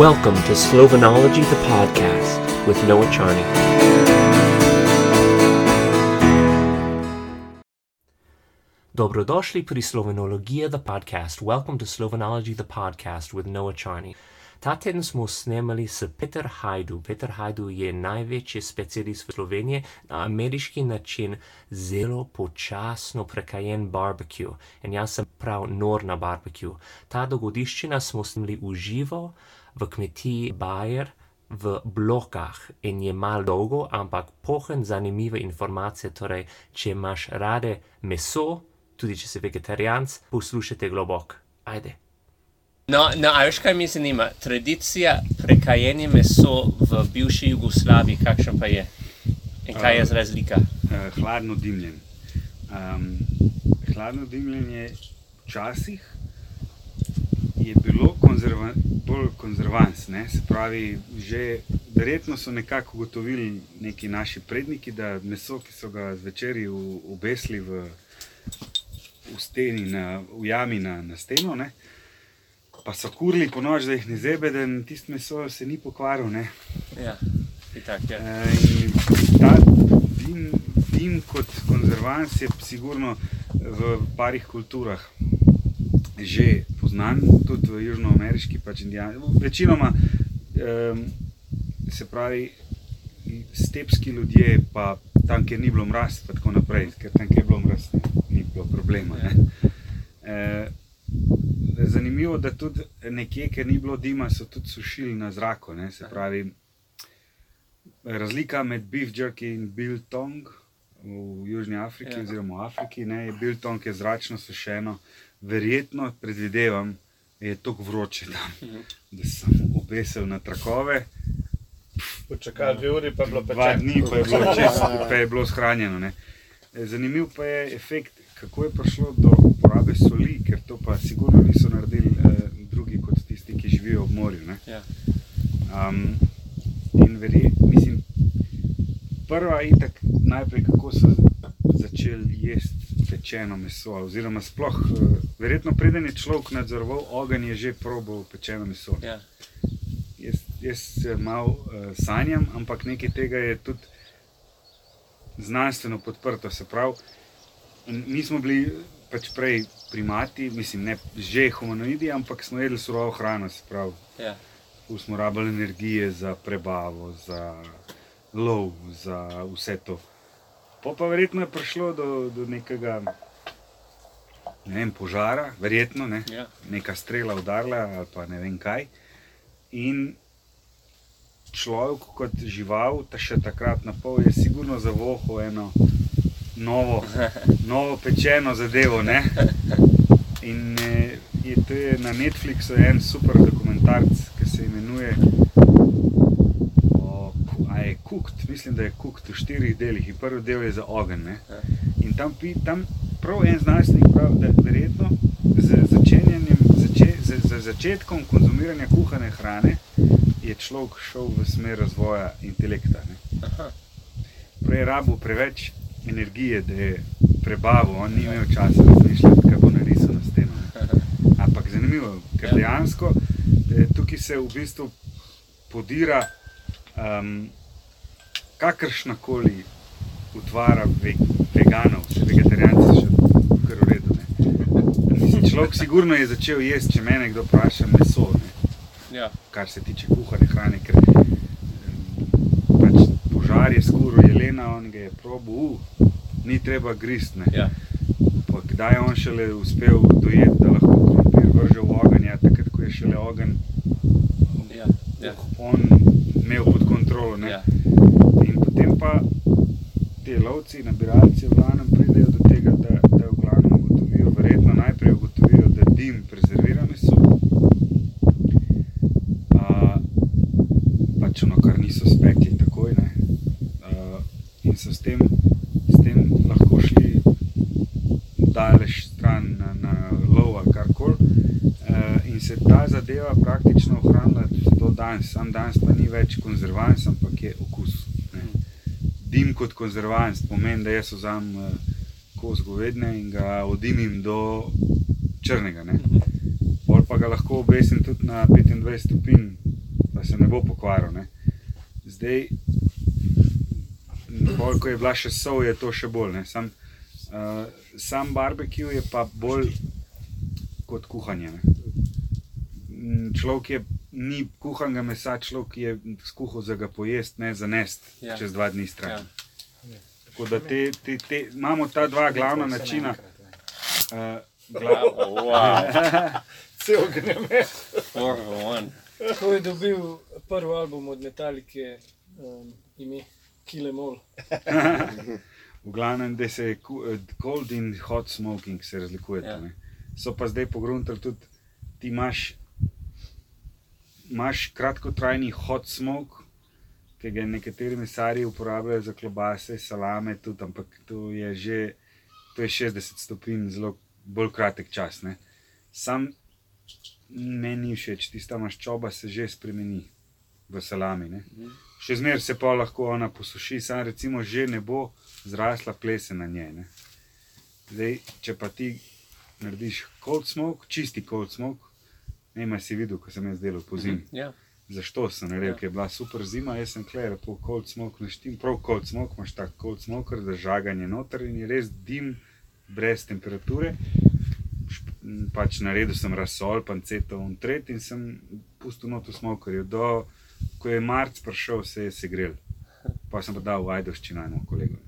Welcome to Slovanology, the podcast with Noah Charney. Dobrodošli pri Slovanologija, the podcast. Welcome to Slovanology, the podcast with Noah Charney. Ta teden smo snemali s Peter Hajdu. Peter Hajdu je največji specialist v Sloveniji na ameriški način zelo počasno prekajen barbecue. In jaz sem prav nor na barbecue. Ta dogodivščina smo snemali v živo v kmetiji Bayer v blokah in je mal dolgo, ampak pohen zanimive informacije. Torej, če imaš rade meso, tudi če si vegetarijanc, poslušajte globok. Ajde. No, no a veš, kaj mi zanima? Tradicija prekajenja meso v bivši Jugoslaviji, kakšna pa je? In kaj je razlika? Uh, hladno dimljenje. Um, hladno dimljenje včasih je bilo konzerva, bolj konzervansno, se pravi, že verjetno so nekako ugotovili neki naši predniki, da meso, ki so ga zvečer obesili v, v steni, na, v jami na, na steno. Ne, pa so kurili po noč, da jih ne zebe, da tisto meso se ni pokvarilo. Ja, tak, ja. e, ta dim, dim kot konzervans je sigurno v parih kulturah že poznan, tudi v južnoameriški, pač indijani. Večinoma um, se pravi, stepski ljudje, pa tam, kjer ni bilo mraz, pa tako naprej, ker tam, kjer je bilo mraz, ni bilo problema. E, zanimivo, da tudi nekje, ker ni bilo dima, so tudi sušili na zraku. Ne? Se pravi, razlika med beef jerky in biltong v Južni Afriki, ja. oziroma v Afriki, ne? je biltong je zračno sušeno, verjetno predvidevam, da je tako vroče tam, mhm. da sem obesel na trakove. Počakaj dve uri, pa je bilo dva dni, pa je bilo, čez, pa je bilo shranjeno. Ne? Zanimiv pa je efekt, kako je prišlo do uporabe soli, ker to pa sigurno niso naredili eh, drugi kot tisti, ki živijo ob morju. Ja. Um, in verjetno, mislim, prva je tako najprej, kako so začeli jesti pečeno meso. Oziroma, sploh, eh, verjetno, preden je človek nadzoroval ogenj, je že probo pečeno meso. Ja. Jaz, jaz malo uh, sanjam, ampak nekaj tega je tudi znanstveno podprto. Se pravi, mi smo bili pač prej primati, mislim, ne že humanoidi, ampak smo jedli surovo hrano, se pravi. Ja. Smo rabili energije za prebavo, za lov, za vse to. Po pa verjetno je prišlo do, do nekega ne vem, požara, verjetno ne, ja. neka strela udarila ali pa ne vem kaj. In človek kot žival, ta še takrat na pol, je sigurno zavohal eno novo, novo pečeno zadevo. Ne? In eh, je, to je na Netflixu en super dokumentarc, ki se imenuje Kukt. Mislim, da je Kukt v štirih delih in prvi del je za ogenj. Ne? In tam, tam prav en znanstvenik pravi, da je verjetno z, zače, z, z začetkom konzumiranja kuhane hrane je človek šel v smer razvoja intelekta. Prej je rabo preveč energije, da je prebavil, on ni imel časa razmišljati, kaj bo narisal na steno. Ampak zanimivo, ker ja. dejansko eh, tukaj se v bistvu podira um, kakršna koli utvara ve, veganov, vse vegetarijanci še kar v redu. Človek sigurno je začel jesti, če me kdo vpraša, meso. Ja. Kar se tiče kuhane hrane, ker pač požar je skoro jelena, on ga je probo, uh, ni treba gristne. Ja. Kdaj je on šele uspel dojeti, da lahko krompir vrže v ogenj, ja, takrat, ko je šele ogenj ja. Ja. on imel pod kontrolo. Ja. Potem pa ti lovci, nabiralci, v glavnem pridejo do tega, da, da v glavnem ugotovijo, verjetno najprej ugotovijo, da dim prezervira meso. Pač ono, kar niso spekli takoj. Uh, in so s tem daleč stran na, na lov ali karkoli. Uh, in se ta zadeva praktično ohranila do danes. Sam danes pa ni več konzervans, ampak je okus. Dim kot konzervans pomeni, da jaz vzamem uh, kos govedne in ga odimim do črnega. Ne. Pol pa ga lahko obesim tudi na 25 stopinj pa se ne bo pokvaril. Ne. Zdaj, bolj, ko je bila še sol, je to še bolj. ne. Sam, uh, sam barbecue je pa bolj kot kuhanje. Ne. Človek je, ni kuhanega mesa, človek je skuhal za ga pojest, ne za nest Ja. čez dva dni stran. Ja. Tako da te, te, te, imamo ta dva glavna načina. Uh, gla, Wow, Cel greme. four for one. Ko je dobil prvi album od Metalike, um, ime Kill Em All. v glavnem, da se eh, cold in hot smoking se razlikuje. Ja. Ja. So pa zdaj pogruntali tudi, ti imaš, imaš kratkotrajni hot smoke, ki ga nekateri mesarji uporabljajo za klobase, salame, tudi, ampak to je že to je 60 stopinj, zelo bolj kratek čas. Ne. Sam meni ni všeč, tista maščoba se že spremeni v salami. Ne. Še zmeraj se pa lahko ona posuši, sam recimo že ne bo zrasla plesen na njej. Ne. Zdaj, če pa ti narediš cold smoke, čisti cold smoke, ne si videl, ko sem jaz delal po zimi. Ja, Zašto sem naredil, Ja. ker je bila super zima, jaz sem klej, lepo cold smoke naštim, prav cold smoke, imaš tak cold smoker za žaganje noter in je res dim brez temperature. Pač naredil sem rasol, panceto in tret in sem pustil not v smokerju. Do, ko je marc prišel, se je segrel. Pa sem pa dal vajdoščino enemu kolegu.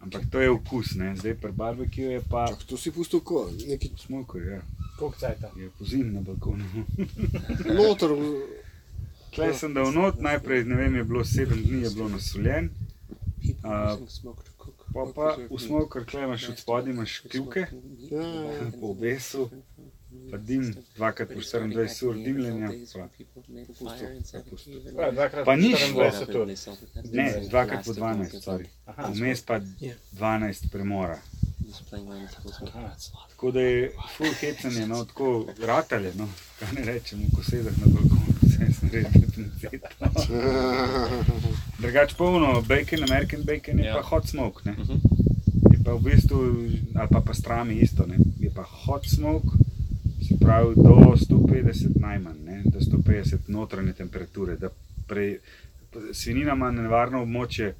Ampak to je okus, ne? zdaj pri barbecue je pa Čak, to si pustil ko, neki smoker, ja. Koliko cajta? je pozim na balkonu. noter. Klej sem dal not, najprej ne vem, je bilo sedem dni, je bilo nasoljen. Uh, Pa pa v smoker, klej imaš od spodaj, imaš kljuke, Ja, po obesu, pa dim, dvakrat po 24 ur dimljenja. Pa, Ja, dvakrat Pa ni 24 ur. ne, dvakrat po 12, sorry. Vmes pa Ja. 12 premora. Aha. Tako da je full hecanje, no, tako ratalje, no, kaj ne rečem, v kosedah na balkonu, vse je naredil pinceto. Drugač polno, bacon, American bacon je Ja. pa hot smoke, ne. Mhm. Je pa v bistvu, ali pa pastrami isto, ne. je pa hot smoke, se pravi do 150 najmanj, ne? do 150 notranje temperature. da Pre, svinina ima nevarno območje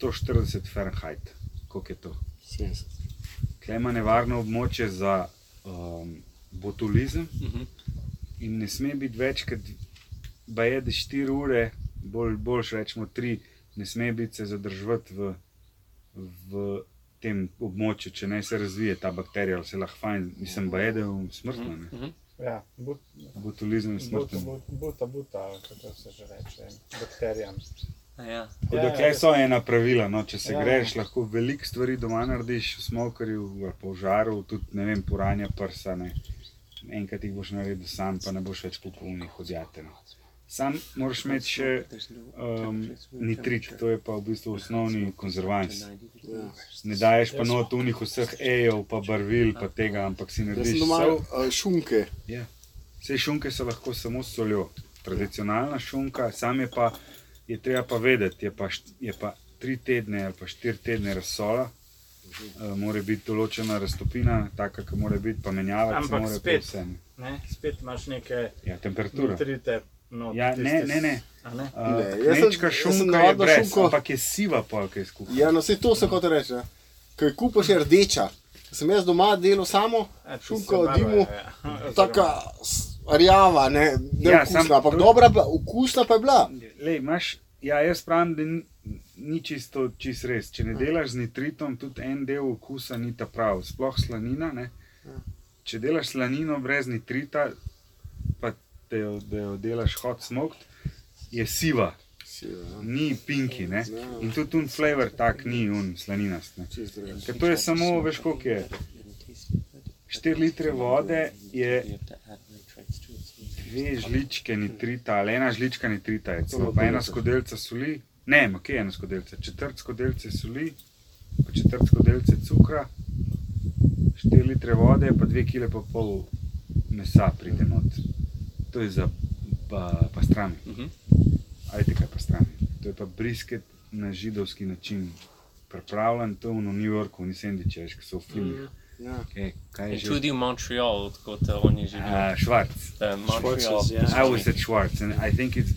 140 Fahrenheit, koliko je to. 70. Klej ima nevarno območje za um, botulizem Mhm. in ne sme biti več kot bajede 4 ure, bolj, boljš rečemo 3, ne sme biti se zadržati v, v tem območju, če ne se razvije ta bakterija, ali se lahko fajn, mislim, bajede v smrtno, ne. Mhm. Ja, but, Botulizem je smrten. but, buta, buta, kako se že reče, bakterijam. Ja. Da Ja, ja. so ena pravila. No, če se Ja, ja, ja. greš, lahko veliko stvari doma narediš, v smokerju ali pa v žaru, tudi ne vem, poranja prsa. Ne. Enkrat jih boš naredil sam, pa ne boš več kupil hodjate. No. Sam moraš imeti še um, nitrit, to je pa v bistvu osnovni konzervans. Ja. Ne daješ pa not unih vseh ejev, pa barvil, pa tega, ampak si narediš doma sol. uh, šunke. Vse šunke so lahko samo s soljo. Tradicionalna šunka, sam je pa, je treba pa vedeti, je pa, je pa tri tedne ali pa štiri tedne razsola, uh, mora biti določena raztopina, taka, ki mora biti, pa menjavati se Ampak mora spet. vse. ne. Ne? Spet imaš neke Ja, temperatura. nitrite. No, Ja, ne, ne, ne. A ne? Uh, Ne, sem šunka je brez, šunko- ampak je siva polka izkušnja. Ja, no, vse to se kot reče. Ker kupaš je rdeča. Sem jaz doma delal samo, šunka se v barva, dimu, ja. Taka rjava, ne, ne Ja, ja, sam- okusna, ampak dobra, pa, okusna pa je bila. Lej, imaš, ja, jaz pravim, da ni, ni čisto čist res. Če ne delaš z nitritom, tudi en del okusa ni ta prav, sploh slanina. Ne? Če delaš slanino brez nitrita, pa te jo, jo delaš hot smoked, je siva, ni pinki. Ne? In tudi un flavor tak ni un slaninast. Ker to je samo, veš, koliko je. 4 litre vode je dve žličke nitrita, ali ena žlička nitrita, je celo, pa ena skodelica soli, ne, ma kje je ena skodelica, četrt skodelice soli, pa četrt skodelice cukra, 4 litre vode, pa 2 kg pa pol mesa pride not. To je za pa, pastrami. Mhm. Ajde, kaj pastrami. To je pa brisket na židovski način. Pripravljen to v New Yorku, ni sendviče, ki so v filmih. Ja. Kaj, kaj je In že? tudi v Montrealu, kot oni živijo. Uh, Schwarz. Uh, Montreal. Schwarzes, ja. I was at Schwartz, and I think it's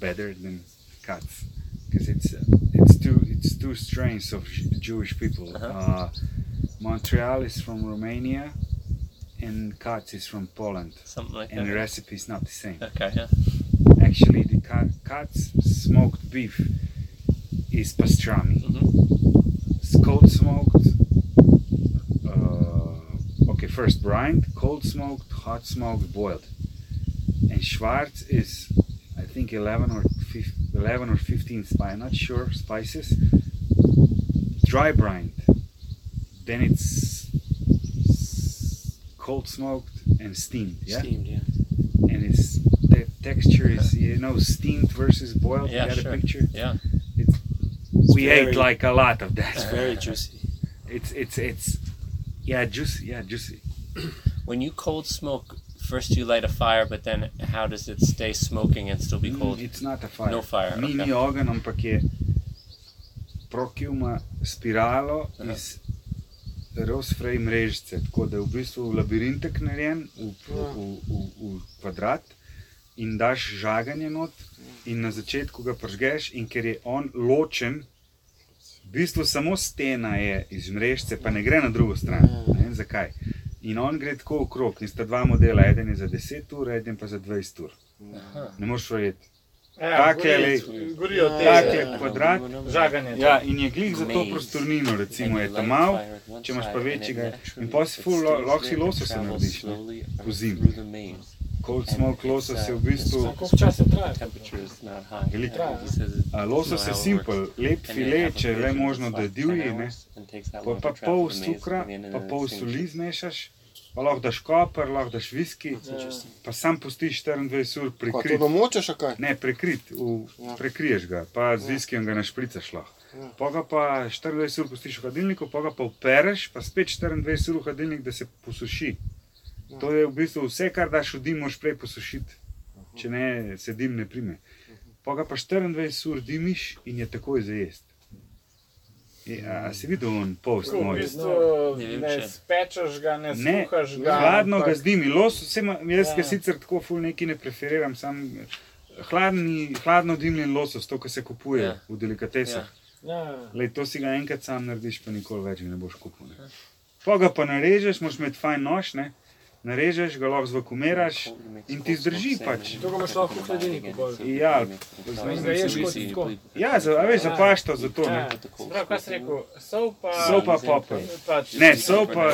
better than Katz because it's uh, it's two it's two strains of Jewish people. uh Montreal is from Romania, and Katz is from Poland, Something like and the recipe is not the same. Okay, yeah. Actually, the Katz smoked beef is pastrami. Mhm. It's cold smoked. First brined, cold smoked, hot smoked, boiled. And Schwarz is, I think, 11 or 15, 11 or 15 spices. I'm not sure spices. Dry brined. Then it's cold smoked and steamed. Yeah, Steamed, yeah. and it's the texture is you know steamed versus boiled. Yeah, you got sure. a picture. Yeah. We very- ate like a lot of that. It's very juicy. It's it's it's yeah juicy yeah juicy. When you cold smoke, first you light a fire, but then how does it stay smoking and still be Mm, cold? It's not a fire. No fire, Ni, okay. ni ogen, ampak je prokiuma spiralo Aha. iz Rosfrej mrežice, tako da je v bistvu labirintek narejen v, v, Ja. v, v, v kvadrat in daš žaganje not in na začetku ga pržgeš in ker je on ločen, v bistvu samo stena je iz mrežice, pa ne gre na drugo stran. Ja. Ne vem zakaj. In on gre tako okrog, in sta dva modela, eden je za 10 ur, eden pa za 20 ur. Aha. Ne moreš verjeti. Ja, Take le- Gorijo te take eh, kvadrat. žaganje. Ja, in je glih za to prostornino, recimo, je tam mal, če imaš pa večjega. In pol si it ful, stays lahko si lososa narediš, ne. slowly Po zimi. Cold smoke losos je v bistvu, Koliko časa traja? Losos je simpel, lep file, če je le možno, da je like 10 divji, ne. pa travel pol then pa pol soli zmešaš, pa lahko daš koper, lahko daš viski, pa sam pustiš 24 ur prikrit. domočeš, a kaj? Ne, prekrit, v, Ja. prekriješ ga, pa z viskijem ga našpricaš lahko. Ja. Pa ga pa 24 ur pustiš v hladilniku, pa ga pa opereš, pa spet 24 ur v hladilnik, da se posuši. Ja. To je v bistvu vse, kar daš v dim, moš prej posušiti, če ne se dim ne prime. Pa ga pa 24 ur dimiš in je takoj za jesti. Ja, si videl on post Tako, v moj? bistvu Ne vem, ne če. spečeš ga, ne Ne, skuhaš ga. hladno ga ampak- zdimi, los, vse ima, jaz ga Ja. sicer tako ful neki ne preferiram, sam hladni, hladno dimljen losos, to, kar se kupuje Ja. v delikatesah. Ja, Lej, to si ga enkrat sam narediš, pa nikoli več ga ne boš kupil. Ne. Pa ga pa narežeš, moš imeti fajn nož, ne. Narežeš ga, lahko zvakumiraš in ti zdrži pač. To imaš lahko v hladilniku. Ja, In ga ješ kot tako. Ja, za, a veš, za pašto, za to. Ja. Ne. Prav, kaj si rekel, sol pa... Sol pa popel. pač- Ne, sol pa.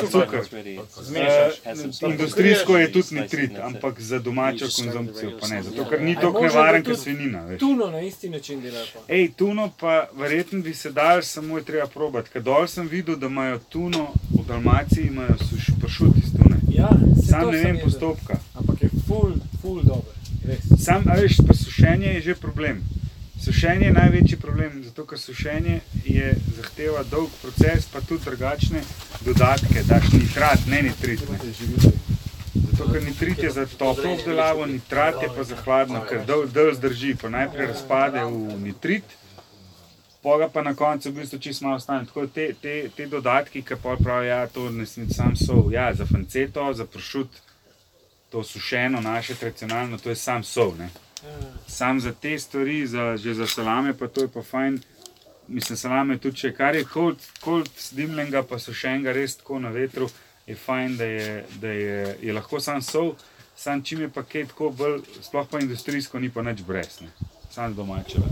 Zmešaš. Uh, industrijsko je tudi nitrit, ampak za domačo konzumpcijo pa ne, zato ker ni tako nevaren kot svinina. Veš. Tuno na isti način delajo. Ej, tuno pa verjetno bi se dal, samo je treba probati. Ker dol sem videl, da imajo tuno v Dalmaciji, imajo suš, pršut iz tune. Ja, Sam ne vem postopka. Ampak je full, full dober. Res. Sam, a veš, pa sušenje je že problem. Sušenje je največji problem, zato ker sušenje je, zahteva dolg proces, pa tudi drugačne dodatke. Daš nitrat, ne nitrit. Ne. Zato ker nitrit je za toplo obdelavo, nitrat je pa za hladno, ker dol, dol zdrži, pa najprej razpade v nitrit, poga pa na koncu v bistvu čisto malo ostane. Tako da te, te, te dodatki, ki pravijo, ja, to ne smem sam sol, ja, za fanceto, za pršut, to sušeno, naše tradicionalno, to je sam sol. Ne. Sam za te stvari, za, že za salame, pa to je pa fajn. Mislim, salame tudi, če kar je kold dimljenega, pa sušenega, res tako na vetru, je fajn, da je, da je, je lahko sam sol, sam čim je pa kaj tako bolj, sploh pa industrijsko, ni pa nič brez, ne. sam domače.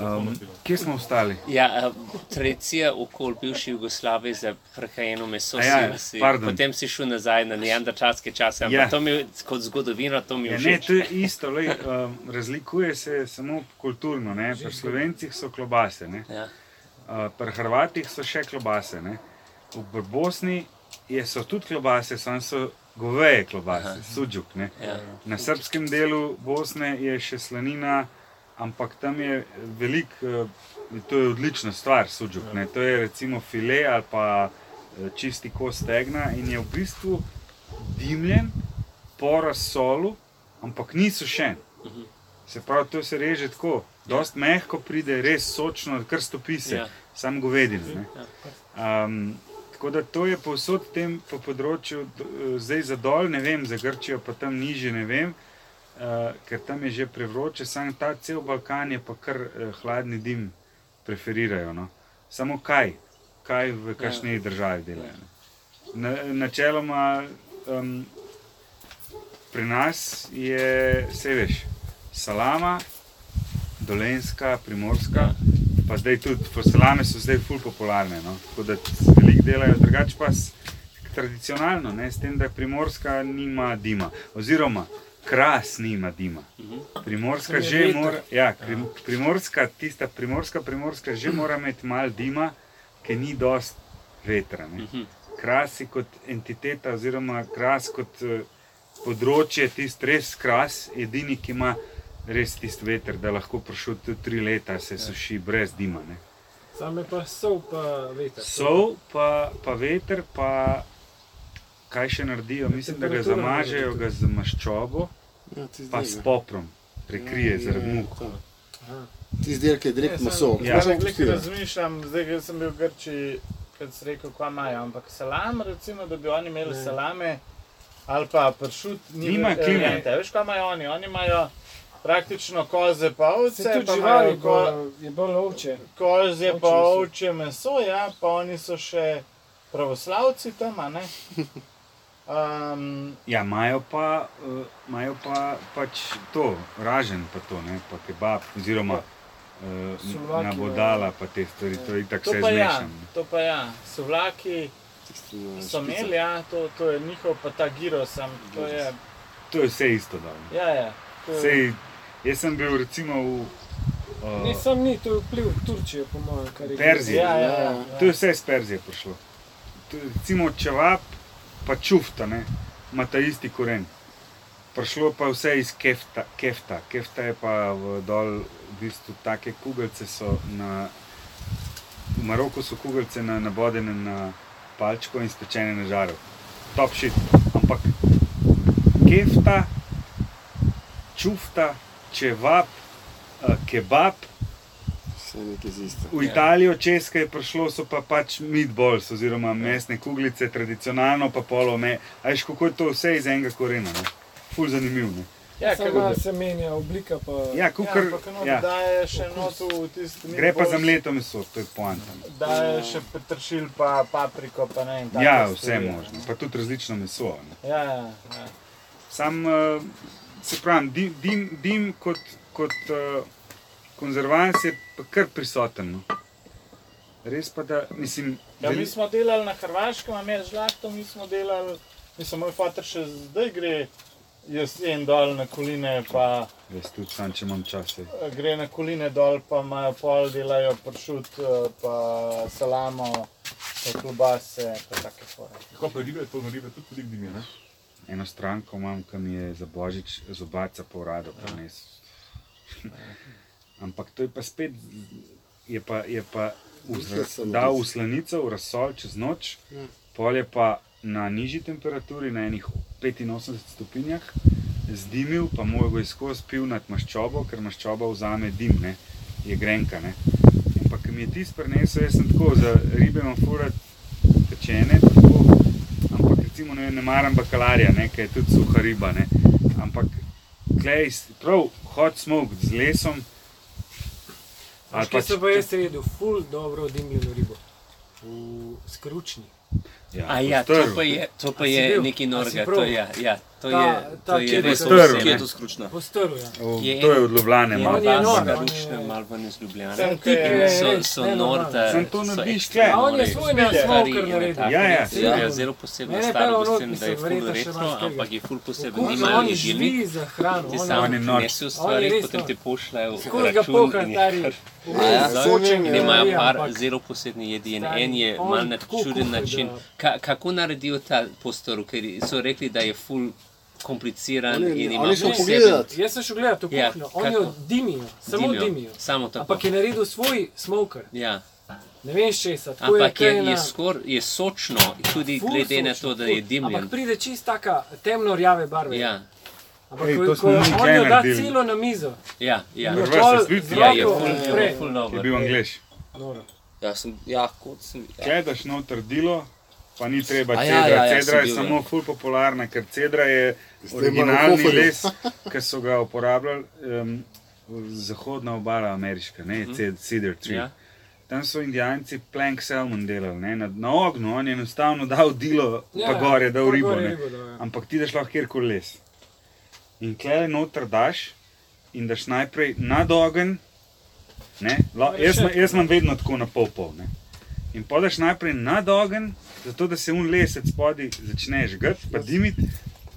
Um, kje smo ostali? Ja, uh, tradicija okoli bivše Jugoslavije za prehajeno meso. A ja, si, si, pardon. potem si šel nazaj na neandertalske čase. Ja. to mi kot zgodovina, to mi je Ja, ne, všeč. to je isto, lej, um, razlikuje se samo kulturno. ne. Pri Slovencih so klobase, ne. Ja. Uh, pri Hrvatih so še klobase. Ne. V Bosni je, so tudi klobase, samo so goveje klobase, suđuk. Ne. Ja. Na srpskem delu Bosne je še slanina, ampak tam je veliko, eh, to je odlična stvar, suđuk. Ne. To je recimo file ali pa eh, čisti kos tegna in je v bistvu dimljen po razsolu, ampak ni sušen. Se pravi, to se reže tako, dost mehko pride, res sočno, kar stopi se, Ja. ja. sam govedin. ne. Um, tako da to je povsod tem po področju, d- zdaj za dol, ne vem, za Grčijo pa tam niže, ne vem. uh, ker tam je že prevroče, samo ta cel Balkan je pa kar uh, hladni dim preferirajo. No. Samo kaj, kaj v kakšni državi delajo. no. Na, načeloma um, pri nas je, se veš, salama, dolenska, primorska. Pa zdaj tudi, salame so zdaj ful popularne, no? tako da veliko delajo, drugače pa tradicionalno, ne? s tem, da primorska nima dima, oziroma kras nima dima. Primorska Samo je že mora, ja, prim, primorska, tista primorska, primorska že mora imeti malo dima, ker ni dost vetra. Ne? Kras je kot entiteta, oziroma kras kot eh, področje, tisti res kras, edini, ki ima res tisti veter, da lahko prišel tudi tri leta, se suši brez dima. Ne? Sam je pa sol, pa veter. Sol, pa, pa veter, pa kaj še naredijo? Mislim, da ga zamažejo ga z maščobo, Ja, pa s poprom, prekrije zaradi muk. Ti izdelki je direkt meso. Ja. Ja, glej, razmišljam, zdaj ko sem bil v Grčiji, kad si rekel, kva imajo, ampak salam, recimo, da bi oni imeli Ne. salame ali pa pršut, Nimajo klime. variante. Veš, kva imajo oni? Oni imajo praktično koze pa ovce, pa živali, ko, je bolj ovče. kozje Ovčje pa ovče meso, ja, pa oni so še pravoslavci tam, a ne? Um, Ja, imajo pa, uh, imajo pa pač to, ražen, pa to, ne, pa kebab, oziroma uh, Slovaki, nabodala, pa te stvari, to je tako vse pa ja, zmešano. to pa ja. Sovlaki so imeli, ja, to, to je njihov, pa ta gyros, to je, To je vse isto dobro. ja, ja. to je- Sej, jaz sem bil recimo v Ne, uh, sam ni, to je vpliv Turčije, po mojem, kar je. Perzije. Ja, ja, ja. To je vse iz Perzije prišlo. To Recimo čevap, pa čufta, ne, ima ta isti koren. Prišlo pa vse iz kefta. Kefta, kefta je pa v dol, v bistvu take kugelce so na, v Maroku so kugelce na, nabodene na palčko in stečene na žaru. Top shit. Ampak kefta, čufta, čevap, eh, kebab, Vse nekaj z isto. V Italijo, čez kaj je prišlo, so pa pač meatballs, oziroma mesne kuglice, tradicionalno pa polo me. Ajš, kako je to vse iz enega korena, ne? ful zanimiv. Ne? Ja, kako se menja oblika, pa Ja, kukar, ja, ampak ja, še noto v tisti gre pa za mleto meso, to je poanta. ne. Daje še petršilj, pa papriko, pa ne. in take Ja, vse stvari. možno, pa tudi različno meso. Ne? Ja, ja, ja. Sam, uh, se pravi, dim, dim, dim kot, kot uh, konzervans je pa kar prisoten. No? Res pa da, mislim, Ja, mi smo delali na Hrvaškem, imeli žlahto, mi smo delali, mislim, moj fotor še zdaj gre jesen dol na koline, pa Jaz tudi sam, če imam čas. gre na koline dol, pa imajo pol, delajo pršut, eh, pa salamo, pa klobase, pa take fore. Kako pa ribe, to na ribe tudi veliko dimi, ne? Eno stranko imam, ki mi je za božič zobaca po uradu prinesel. Ampak to je pa spet, je pa, je pa v zra- Samo dal v tisto. slanico, v razsol čez noč, Ja. pol je pa na nižji temperaturi, na enih 85 stopinjah, zdimil, pa moj go izkoz pil nad maščobo, ker maščoba vzame dim, ne? je grenka. Ne? Ampak ki mi je tisto prinesel, jaz sem tako za ribe imam furat pečene, tako, ampak recimo ne, ne maram bakalarja, ne, ker je tudi suha riba. Ne. Ampak klej, prav hot smoke z lesom. Ali Kaj pač so pa jaz jedel, ful dobro dimljeno ribo. V skručni. Ja, A ja, to pa je, to pa je nekaj norega. To je, ja, to Ta- je, ta, to ki je je res ne? Kje je to skručno? Postrv, ja. O, Je to je od Ljubljane, Je malo je bolj. on Ručne, je- malo ven iz Ljubljane. Sem kaj- je So, so norte, Sem to ekstra tule. A on je svoj stari smoker naredil. Ja, ja, Ja, zelo Mene stvar, pa v ono, tem, da je mislim, še retro, ampak je full poseben. Kako Nima on jedilnik, živi za hrano. ti je prinesejo On stvari, je potem ti pošljajo račun in je ja, sočen je, ja. Imajo par zelo posebnih jedi in en je mal na čuden način. kako naredijo ta postor, ker so rekli, da je full kompliciran Oni- in ima poseben- pogledati. Jaz sem šel gledat v Ja, kuhinjo, kako? oni jo dimijo, samo Dimijo. dimijo. Samo tako. Ampak je naredil svoj smoker, Ja, ne veš česa. tako ampak je, kaj je, na- skor, je sočno, tudi ful glede na sočno, to, da je dimljen. Ampak pride čist taka temno rjave barve. Ja, Ampak Ej, ko, to ko on kaj jo da naredili. celo na mizo, ja, ja. se Ja, je ful, je ful Je bil. Noro. Ja, sem, ja, kot sem. Ja. Gledaš noter dilo, Pa ni treba A cedra. ja, ja, ja, cedra je bil, samo ja. ful popularna, ker cedra je originalni les, ki so ga uporabljali um, zahodna obala ameriška, ne, ced, cedar tree. Ja. Tam so indijanci plank salmon delali, ne, na, na ognju, on je enostavno dal dilo, ja, pa gore, dal pa ribo. gor je ribo dal, ja. Ampak ti daš lahko kjerkoli les. In klej noter daš in daš najprej nad ogen. Ne, la, jaz, ima- jaz imam vedno tako na pol pol. Ne. In podaš najprej nad ogen, zato da se un lesec spodaj začne žgati, pa dimiti,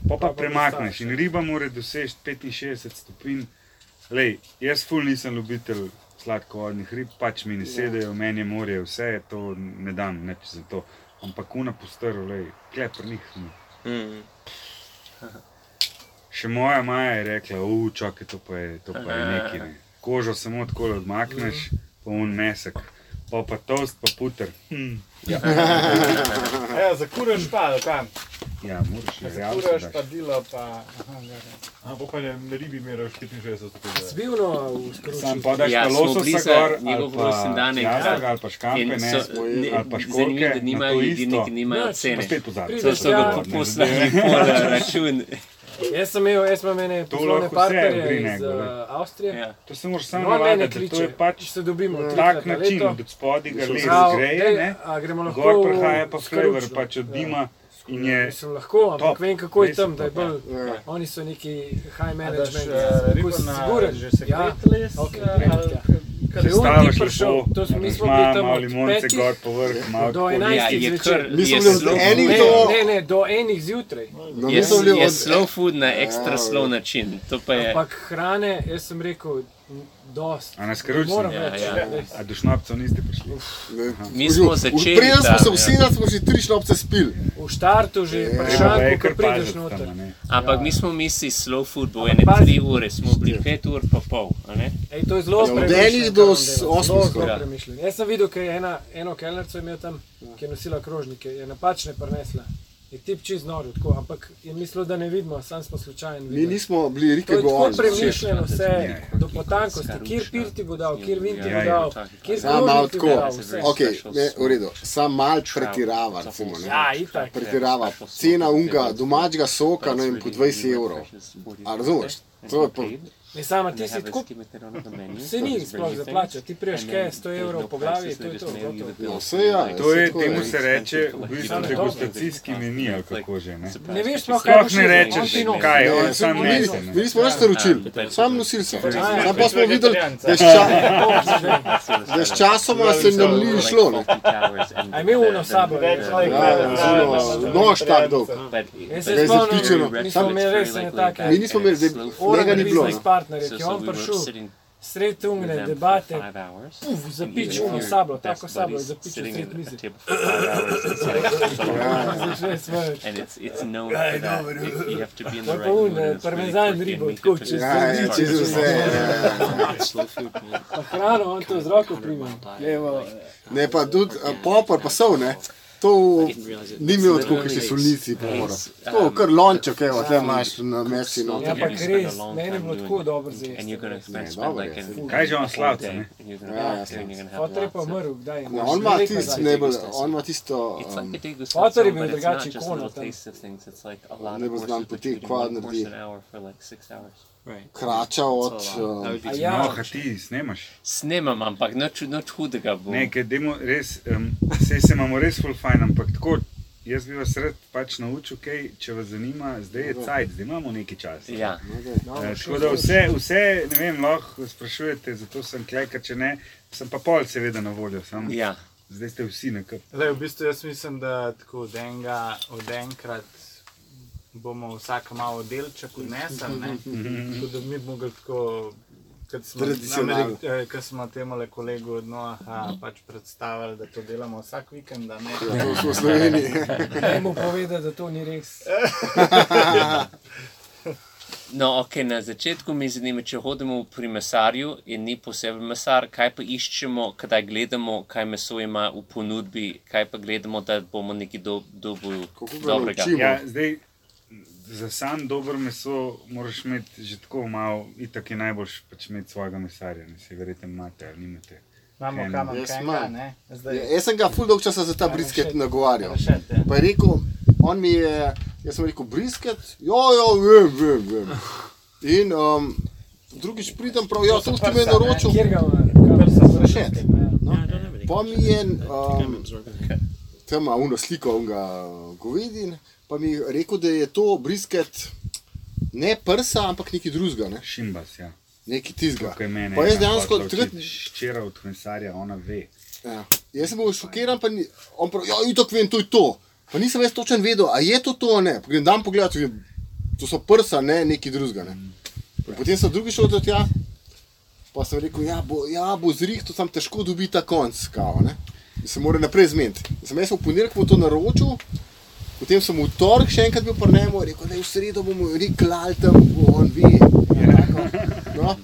pa pa premakneš. In riba mora doseči 65 stopinj. Lej, jaz ful nisem ljubitelj sladkovodnih rib, pač mi ne sedejo, meni je morje, vse to ne dam nič za to. Ampak una postrv, lej, klepr njih. Mm. Še moja maja je rekla, uf, čakaj, to pa je, to pa je nekaj. Ne. Kožo samo tako odmakneš, pa un mesek, pa pa toast, pa puter. Hm. Ja, zakuraš pa, ali kam? Ja, moraš Zakuraš realnost. pa dilo, pa... Aha, ja, ja. A pa pa ne, na ribi meraš 65 stopinj. Zbivno v skruči. Sam Ja, ja, smo lososa bili za gor, njegov ali pa rojstni dan jastoga, enkrat. ali pa škampe, ne, so, ne, ali pa zanimivo, školjke, da na nimajo to jedilniki, isto. nimajo Ja, pa cene. spet pozabiti. Prideš So, so ga Ja. po- poslali pol račun. Jaz sem imel, jaz imam ene poslovne partnerje iz uh, Avstrije. Ja. To se moraš samo No, navaditi, to je pač se dobimo tak način, da spodaj ga les dej, ne, gor prihaja pa flavor, pač od dima in je Mislim, lahko, ampak top, vem kako je tam, top, bolj. Ja. Oni so neki high management. eh, si na siguren, že ja. sekret les, Ok, eh, trend, ali ja. Prišel, lepo, tam malo limonce gor povrh, malo do tako. Ja, 11 je zvečer. kar, Mi smo je bili od enih do- ne, ne, do enih zjutraj. No, Je, je slow food na ekstra Ja, slow način. To pa je. Ampak hrane, jaz sem rekel, dost. A na Skaručni? Moram Ja, ja. A do šnapcev niste prišli? Mi smo začeli Preden smo se ja. usedeli, smo že tri šnopce spili. V štartu že Ja. Treba pa je vprašanj, ko kar prideš noter. Ampak mi smo mislili slow food, bo ene tri ure, smo bili pet ur pa pol. Ej, to je zelo Ja, od premišljeno, enih do osmih premišljeno. Jaz sem videl, ker je ena, eno kelnerco imel tam, ki je nosila krožnike, je napačne prinesla. Je tip čez nori, tako, ampak je mislil, da ne vidimo, sam smo slučajno Mi nismo bili To rike je tako gor. premišljeno vse, Ja. do potankosti, kjer pir ti bo dal, kjer vin ti Ja, bo ja. dal, kjer Sam malo krožnik ti bo tako, dal, vse. ok, ne, v redu, sam mal pretirava, recimo, ne. Ja, itak. Pretirava. Cena unga domačega soka, ne vem, po 20 evrov. A razumeš? To je pa, Ne, sama ti si tako, se ni sploh za plačati, ti priješ kaj, 100 evrov po glavi, to je to, no, vse ja. To je, tako temu se reče v bistvu degustacijski meni, ali kako že. Ne? Ne veš sploh, kaj Sploh ne rečeš, kaj je, Ne, on sam nese. mi ne. nismo več naročili, Ja. sam nosilce. Ja, Sam pa smo videli, da je s ča- da je s časoma se nam ni šlo. Ne. A je imel uno sabo, Več je. like, Ja, ne, zelo, ne, ne, nož tak ne, dolg. Jaz Da se je spomnim, mi smo imeli res ene take Mi nismo imeli, da ni bilo. Partnerje, ki je on prišel sred tungne debate, uf, zapič uno sablo, tako sablo je zapičil sred mize. Začne be in the Pa pa un, parmezan ribo, tako čez Ja, ja, čez vse. ja. Food, man. Pa hrano, on to z roko prima. Ne, pa tudi popor, pa sol, ne. To ni imel tako, kot še solnici pomora. To, kar lonček, evo, te imaš na mesi ja, noter. pa res, meni je bilo tako dobro spend dobro je. an Kaj že on slavce, ne? and you're gonna Ja, ja, je pa umrl, kdaj je? Ne, on ima tisto, najbolj, on ima tisto, um, Otor je bil but it's drugače not just ikona little tam. taste of things. It's like a lot Ne of bo znam poti, you hours. krača od, No, ja, ha ti snemaš. Snemam, ampak nič, nič hudega bo. Ne, demo res, um, se, se imamo res full fajn, ampak tako, jaz bi vas rad pač naučil, kaj, če vas zanima, zdaj je cajt, zdaj imamo nekaj časa. Ja, Eh, Tako da vse, vse, ne vem, lahko sprašujete, zato sem klekar, če ne, sem pa pol seveda na voljo, sam, ja. zdaj ste vsi. Zdaj, v bistvu jaz mislim, da tako od enega, od enkrat bomo vsak malo delček odnesli, ne? Tako da bi mogli tako, kot smo, Tradicionalno. Amerik- eh, smo temu kolegu od Noaha pač predstavili, da to delamo vsak vikend, da ne. to smo v Sloveniji. daj mu povedati, da to ni res. No, ok, na začetku me zanima, če hodimo pri mesarju in ni poseben mesar, kaj pa iščemo, kadaj gledamo, kaj meso ima v ponudbi, kaj pa gledamo, da bomo nekaj do, dobili Kako ga dobrega. Ja, zdaj, za sam dober meso moraš imeti že tako malo, itak je najboljš pač imeti svojega mesarja, ne se verjetno imate ali nimate. Imamo kamen Jaz kenga, ne? Zdaj, Ja, Jaz sem ga full dolg časa za ta brisket nagovarjal. Rešet, ja. Pa je rekel, on mi je, jaz sem rekel, brisket, ja, ja, vem, vem, vem. In um, drugič pridem prav, ja, To ste me naročil. Ga Rešet. No. Pa mi je, um, tam ima uno sliko unga govedin, pa mi je rekel, da je to brisket ne prsa, ampak nekaj drugega, ne? Šimbas, ja. nekaj tizga. Mene. Pa jaz dejansko takrat-. Ščera od mesarja, ona ve. Ja. Jaz sem bil šokiran, pa ni, on pravi, ja, itak vem, to je to. Pa nisem jaz točen vedel, a je to to, ali ne. Pa grem dan vidim, to so prsa, ne nekaj drugega. Ne. In potem sem drugi šel do tja, pa sem rekel, ja, bo, ja, bo zrihto, sem težko dobi ta konc, kao, ne. Da se mora naprej zmeniti. In Sem jaz v ponedeljek to naročil, potem sem v torek še enkrat bil pri njemu, rekel, da je v sredo bomo reklali tam, bo on ve. No.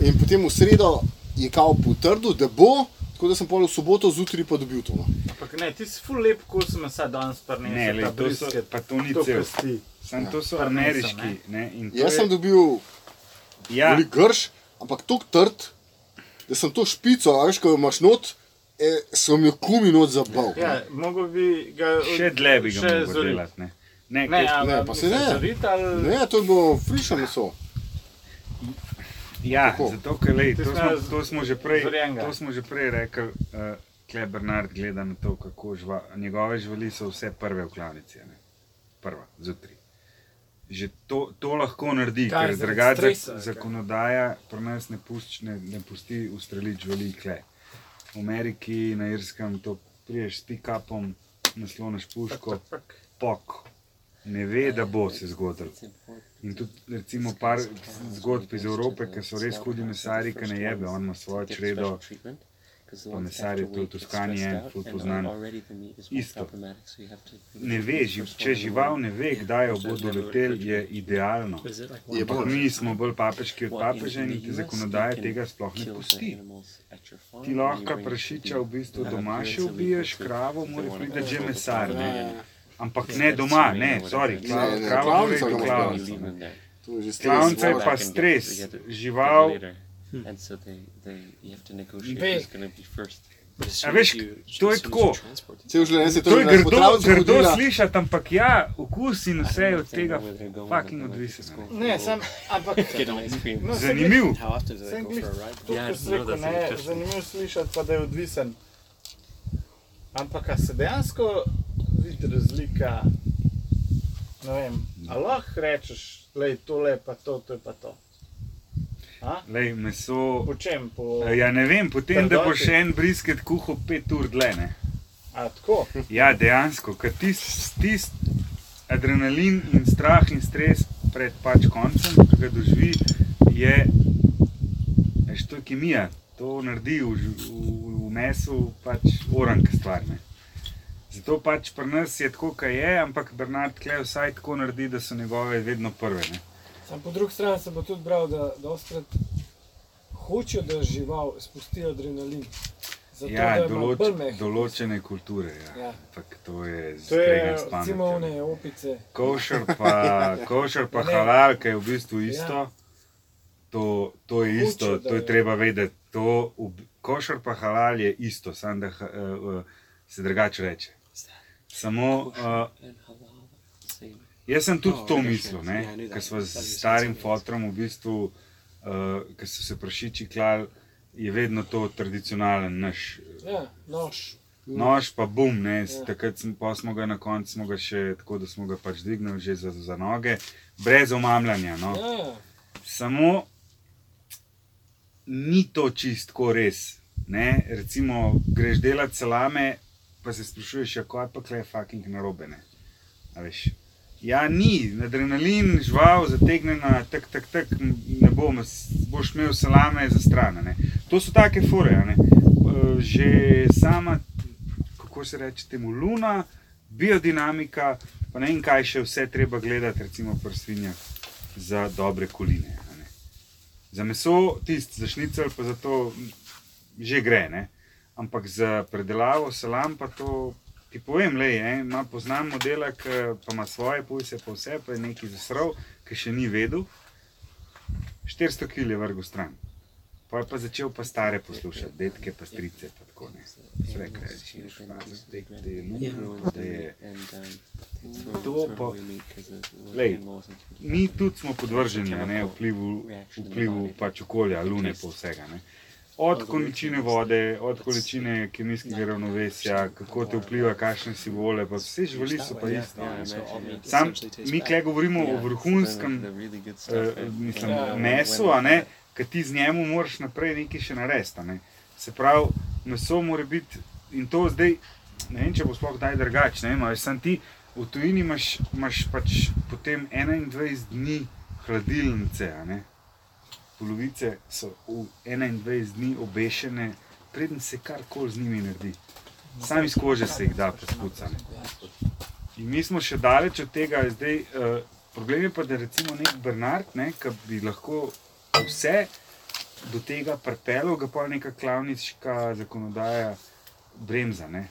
In potem v sredo je kao potrdil, da bo, tako da sem pol v soboto zjutraj pa dobil to. No. Ampak ne, ti si ful lep, ko sem se danes prinesel. Ne, ta to so, pa to ni cel. Sam Ja. to so Prinesel, ameriški. Ne? to Jaz je- sem dobil Ja, ja. grš, ampak tako trd, da sem to špico, a veš, ko jo imaš not, e, sem jo kumi not zabal. Ja, mogo bi ga še dlje bi ga zoriti. delati. Ne, ne, Ne, kaj- Ne, pa se ne. Zorit, ali... Ne, to je bilo frišno meso. Ja, Tako. zato, ker lej, to, smo to, smo že prej, to smo že prej rekli, uh, Kle Bernard gleda na to, kako živa, njegove živali so vse prve v klanici. a ne. Prva, zjutraj. Že to, to lahko naredi, Kaj, ker drugače zakonodaja pri nas ne, pušč, ne, ne pusti ustreliti živali kle. V Ameriki, na Irskem, to priješ s pick-upom, nasloniš puško, pok. Ne ve, da bo se zgodilo. In tudi, recimo, par zgodb iz Evrope, ki so res hudi mesari, ki ne jebe, on ima svojo čredo. Pa mesar je to v Toskani en, ful poznan. Isto. Ne ve, če žival ne ve, kdaj jo bo doletel, je idealno. Ampak mi smo bolj papeški od papeža in ti zakonodaje tega sploh ne pusti. Ti lahko prašiča v bistvu doma še ubiješ, kravo mora priti že mesar. Ne? Ampak ne doma, ne, sorry, kravo mora iti v klavnico. Klavnica je pa stres, žival. And so they, they, you have to negotiate Big. who's going to be first. A veš, to je tako. Cel življenje se je To to je grdo, grdo slišati, ampak ja, okus in vse je od tega fucking odvisen. Ne, sem, ampak... No, Zanimiv. Sem glih no, rekel, ne, zanimivo slišati, pa da je odvisen. Ampak a se dejansko vidi razlika, ne vem, a lahko rečeš, lej, tole pa to, to je pa to. Lej, meso. Po čem? Po... Ja, ne vem, potem, da bo še en brisket kuhal pet ur dlje. Ne? A tako? Ja, dejansko, ker tisti tist adrenalin in strah in stres pred pač koncem, ki ga doživi, je, veš, to je kemija, to naredi v, v, v mesu pač oranka stvar. Ne? Zato pač pri nas je tako, kot je, ampak Bernard Klej vsaj tako naredi, da so njegove vedno prve. Ne? Sam po drugi strani sem pa tudi bral, da doskrat hočejo, da žival spusti adrenalin. Zato, Ja, določ, določene kulture. Ja. Ja. To je To je, zgrešeno s Recimo one opice. Košar pa, košar pa Ne. halal, ki je v bistvu Ja. isto. To, to je Hočejo, isto, to je je- treba vedeti. To, v- košar pa halal je isto, samo da uh, uh, se drugače reče. Samo, uh. Jaz sem tudi Oh, to mislil, knew ker smo s makes starim fotrom v bistvu, uh, ker so se prašiči klali, je vedno to tradicionalen naš Ja, nož. Nož pa bum, ne, Ja. ja. takrat smo, smo ga na koncu smo ga še tako, da smo ga pač dvignili že za, za noge, brez omamljanja. No. Ja, Samo ni to čistko res. Ne. Recimo, greš delati salame, pa se sprašuješ, ja, kaj pa kle fucking narobe. Ne. A veš. Ja, ni, adrenalin, žival, zategnjena, tak, tak, tak, ne bom, boš imel salame za stran. ne. To so take fore. Eh, Že sama, kako se reče temu, luna, biodinamika, pa ne vem, kaj še vse treba gledati, recimo pri svinjah, za dobre koline. Za meso, tisti, za šnicel, pa za to že gre, ne? ampak za predelavo salam pa to. Ti povem, le, ima poznam modela, ki pa ima svoje pujse, pa vse, pa je neki zasrov, ki še ni vedel. 400 kg je vrgel stran. Pa je pa začel pa stare poslušati, detke, pa strice. Pa tako, ne. Rekli, da je šlo, da je luno, da je. To pa- Glej, Mi tudi smo podvrženi ne, vplivu, vplivu pač okolja, lune pa vsega. Ne. Od količine vode, od količine kemijskega ravnovesja, kako te vpliva, kakšne si vole, pa vse živali so pa isto. a ne. Sam, mi kle govorimo o vrhunskem eh, mislim, mesu, ki ti z njemu moraš naprej nekaj še narediti. Ne. Se pravi, meso mora biti in to zdaj, ne vem, če bo sploh kdaj drugače, sem ti v tujini imaš, imaš pač potem 21 dni hladilnice. Polovice so v 21 dni obešene, preden se karkoli z njimi naredi. Sam iz kože se jih da prespucati. In mi smo še daleč od tega, zdaj, uh, problem je pa, da recimo nek Bernard, ne, ki bi lahko vse do tega pripeljal, ga pa neka klavniška zakonodaja bremza. Ne.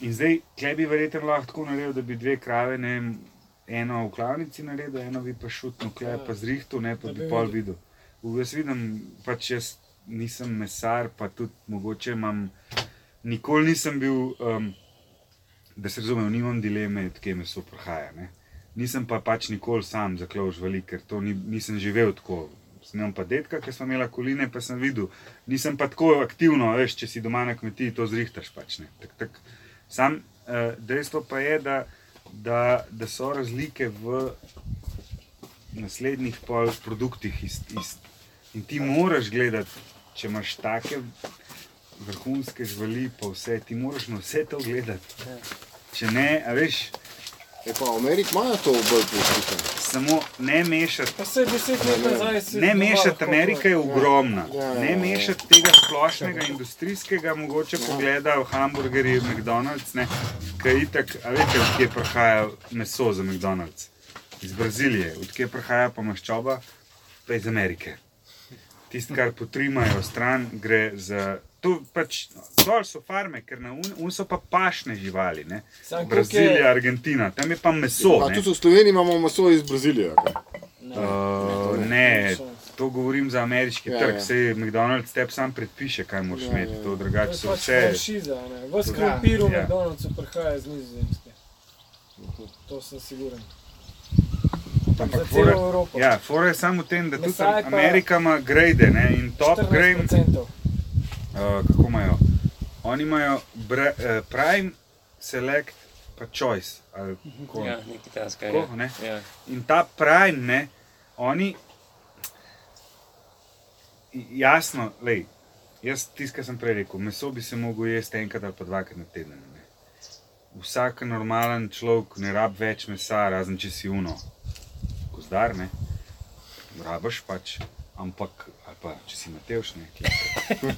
In zdaj, kaj bi verjetno lahko tako naredil, da bi dve krave, ne eno v klavnici naredil, eno bi pa šutno, klej pa zrihtu, ne pa bi pol videl. Jaz vidim, pač jaz nisem mesar, pa tudi mogoče imam, nikoli nisem bil. Um, da se razumem, nimam dileme, odkje meso prihaja. Ne? Nisem pa pač nikoli sam zaklal živali, ker to ni, nisem živel tako. Imam pa detka, ki smo imeli koline, pa sem videl. Nisem pa tako aktivno, veš, če si doma na kmetiji, to zrihtaš. Pač, tak, tak. Sam uh, dejstvo pa je, da, da, da so razlike v naslednjih pol produktih. Iz, iz, in ti moraš gledati, če imaš take vrhunske živali, pa vse, ti moraš na vse to gledati. Če ne, a veš, Je pa v Ameriki imajo to bolj poslušano. samo ne mešati. Pa se deset let nazaj si Ne mešati, Amerika je ogromna. Ja, ja, Ne ja. mešati tega splošnega industrijskega, mogoče pogleda v hamburgerji, McDonald's, ne, kaj itak, a veste, odkje prihaja meso za McDonald's? Iz Brazilije, odkje prihaja pa maščoba, pa iz Amerike. Tisto, kar potrimajo stran, gre za. Tu pač dol so farme, ker na un, un so pa pašne živali. Ne? Brazilija, je- Argentina, tam je pa meso. A ne. tudi v Sloveniji imamo meso iz Brazilije. kaj? Uh, ne, to govorim za ameriški Ja, trg. ja. Sej McDonald's tebi sam predpiše, kaj moraš Ja, imeti. ja. To To drugače je so pač vse. franšiza, ne. Ves krompir v Ja. McDonald'su prihaja iz Nizozemske. To sem siguren. Ampak Za celo Evropo. ja, fora je samo v tem, da tudi Mesa pa Amerika ima grade ne, in top grade. 14%. Uh, kako imajo? Oni imajo bre, uh, Prime, Select, pa Choice. Ali, kako? Ja, nekaj taska je. Tako, ne? Ja. In ta Prime, ne, oni. Jasno, lej, jaz tisto, kar sem prej rekel, meso bi se lahko jesti enkrat ali pa dvakrat na teden. Ne. Vsak normalen človek ne rab več mesa, razen če si uno, gozdar, ne. Rabaš pač, ampak, pa če si Matevš, ne.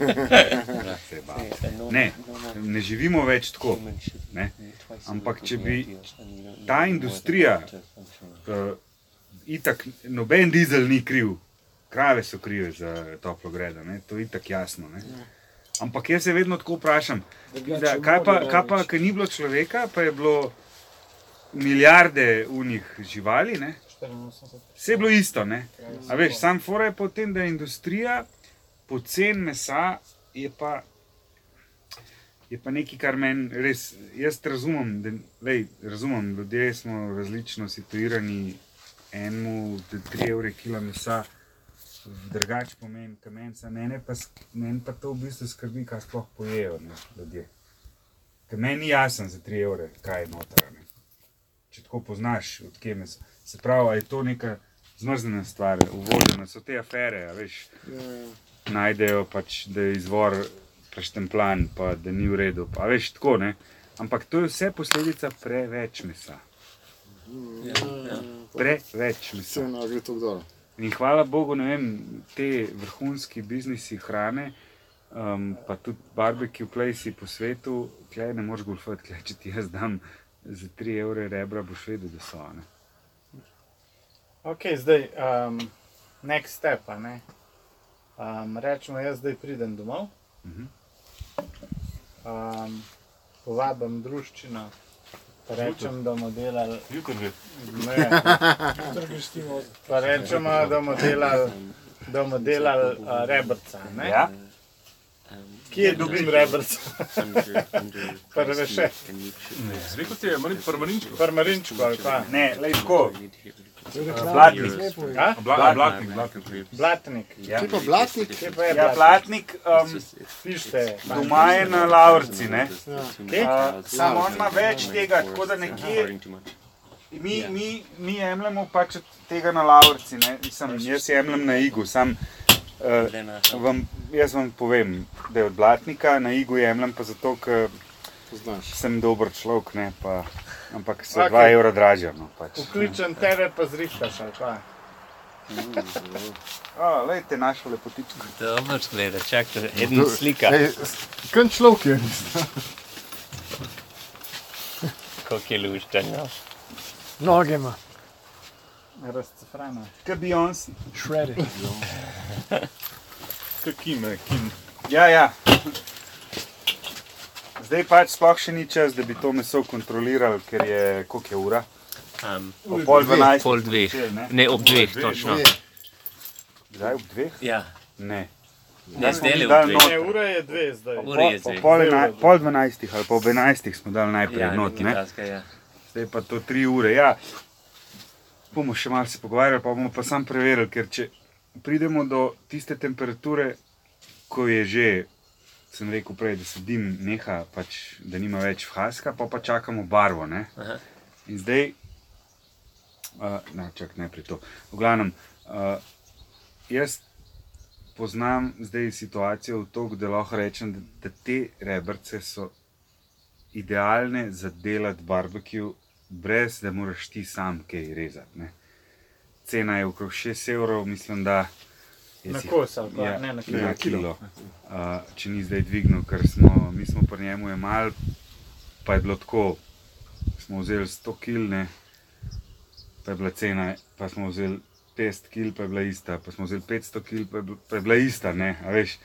Se je bal. Ne, ne živimo več tako. Ne. Ampak če bi ta industrija, Uh, itak, noben dizel ni kriv, krave so krive za toplo gredo, ne? to je itak jasno. Ne? Ampak jaz se vedno tako vprašam, da, kaj pa, kaj pa, ker ni bilo človeka, pa je bilo milijarde unih živali, ne? 84. vse je bilo isto. Ne? A veš, sam fora je potem, da je industrija pocen mesa je pa. Je pa nekaj, kar meni res, jaz razumem, da lej, razumem, ljudje smo različno situirani, enemu, da 3 evre kila mesa, drugače pomeni kamenca, mene pa, mene pa to v bistvu skrbi, kaj sploh pojejo ne, ljudje. Ker meni ni jasno za 3 evre, kaj je noter. Ne. Če tako poznaš, odkje meso. Se pravi, a je to neka zmrznjena stvar, uvožena so te afere, a veš najdejo, pač, da je izvor preštempljan, pa da ni v redu. Pa, veš, tako, ne? Ampak to je vse posledica preveč mesa. Ja, ja. Preveč mesa. Vse na gre to dol. In hvala Bogu, ne vem, te vrhunski biznisi hrane, um, pa tudi barbecue placi po svetu, klej ne moreš golfati, klej, če ti jaz dam za 3 evre rebra, boš vedel, da so. Ne? Ok, zdaj, um, next step. ne. Um, rečemo, jaz zdaj pridem domov, Mhm. um, povabim druščino, pa rečem, da bomo delali. Jutri že. Ne, Jutri greš ti voziti. pa rečemo, da bomo delali da bomo delali uh, rebrca. Ne? Ja. Kje dobim rebrca? Prve še. Rekel ti je, moram biti permanenčko. Parmarinčko ali pa Ne, le tako. Blatnik. Blatnik, blatnik. blatnik. Ja. Blatnik, Ja, um, Pišite. doma je na Lavrci, ne? Uh, Samo on ima več tega, tako da nekje mi, mi, mi jemljemo pač od tega na Lavrci, ne? Mislim, jaz jemljem na Igu, sam uh, vam, jaz vam povem, da je od Blatnika, na Igu jemljem pa zato, ker sem dober človek, ne, pa, ampak. 2 okay. evra dražja, no pač. Vključen tebe pa zrihtaš pa. O, lejte našo lepotičko. Dobro, gleda, čakaj, eden slika, Kaj človek je? koliko je lušten. No. Noge ima, Razcefrana. Kaj Beyoncé? shredded. Kaj kime, kim. Ja, ja. Zdaj pač sploh še ni čas, da bi to meso kontrolirali, ker je koliko je ura? Um, Ob pol dvanajst. pol dveh, zvečer, ne? ne ob dveh, točno. Kdaj ob dveh? Ja, Ne. ne zdaj ob dveh. Ne, ura je dve zdaj. Ura je Po, zdaj. pol, ena, pol dvanajstih ali pa ob enajstih smo dali najprej Ja, not, takega, ja. Zdaj pa to tri ure. Ja. Bomo še malo se pogovarjali, pa bomo pa sam preverili, ker če pridemo do tiste temperature, ko je že, sem rekel prej, da se dim neha, pač, da nima več vhaska, pa pa čakamo barvo. Ne? Aha. In zdaj, uh, ne, čak najprej to. V glavnem, uh, jaz poznam zdaj situacijo v toku, da lahko rečem, da, da te rebrce so idealne za delati barbecue, brez da moraš ti sam kaj rezati. Ne. Cena je okrog 6 evrov, mislim, da jaz Na kos ali pa Ja, ne na na kilo. kilo. Uh, če ni zdaj dvignil, ker smo, mi smo pri njemu jemali, pa je bilo tako, smo vzeli 100 kil, ne, pa je bila cena, pa smo vzeli 50 kil, pa je bila ista, pa smo vzeli 500 kil, pa je bila, pa je bila ista, ne, a veš.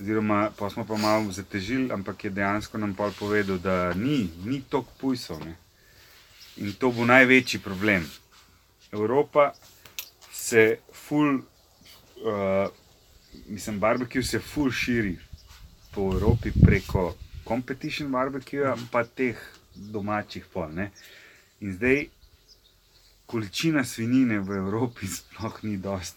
Oziroma, pa smo pa malo zatežili, ampak je dejansko nam pol povedal, da ni, ni toliko pujsov. Ne. In to bo največji problem. Evropa se ful, uh, mislim, barbecue se ful širi po Evropi preko competition barbecue, pa teh domačih pol. Ne. In zdaj količina svinjine v Evropi sploh ni dost.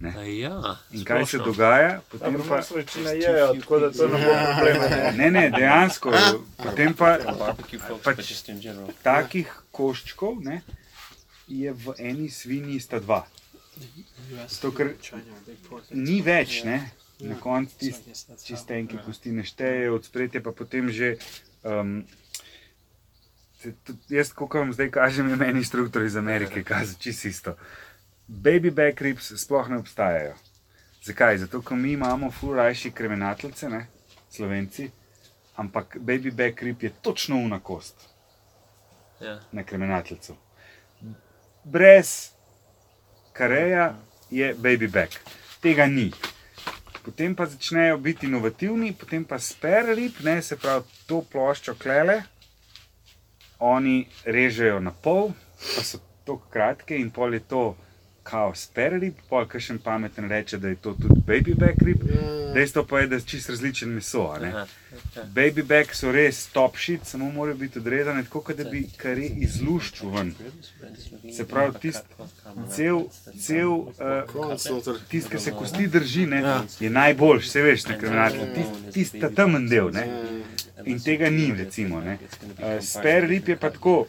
Ja, In kaj se splošno. dogaja? Potem Dobro, pa, pa večina jejo, tako da to ne bo problema. ne. ne, dejansko, potem pa pač- takih koščkov ne, je v eni svinji sta dva. Zato, ker ni več, ne, na koncu tiste čistenke kosti ne štejejo, od spretja pa potem že. Um, tudi jaz, ko vam zdaj kažem, je meni inštruktor iz Amerike, kaže čisto isto. Baby back ribs sploh ne obstajajo. Zakaj? Zato, ker mi imamo fulrajši kremenateljce, ne, slovenci, ampak baby back rib je točno una kost Ja. na kremenateljcu. Brez kareja je baby back. Tega ni. Potem pa začnejo biti inovativni, potem pa spare rib, ne, se pravi to ploščo klele, oni režejo na pol, pa so tako kratke in pol je to kao spare rib, pol kakšen pameten reče, da je to tudi baby back rib. Dejstvo pa je, da je čist različen meso. Aha, ja. Baby back so res top shit, samo morajo biti odrezane tako, kot da bi kar izluščil ven. Se pravi, tist, cel, cel uh, tisti, ki se kosti drži, ne, je najboljši, se veš, na kriminalki. Tisti tist, ta temen del. Ne. In tega ni, recimo. ne. Uh, Spare rib je pa tako,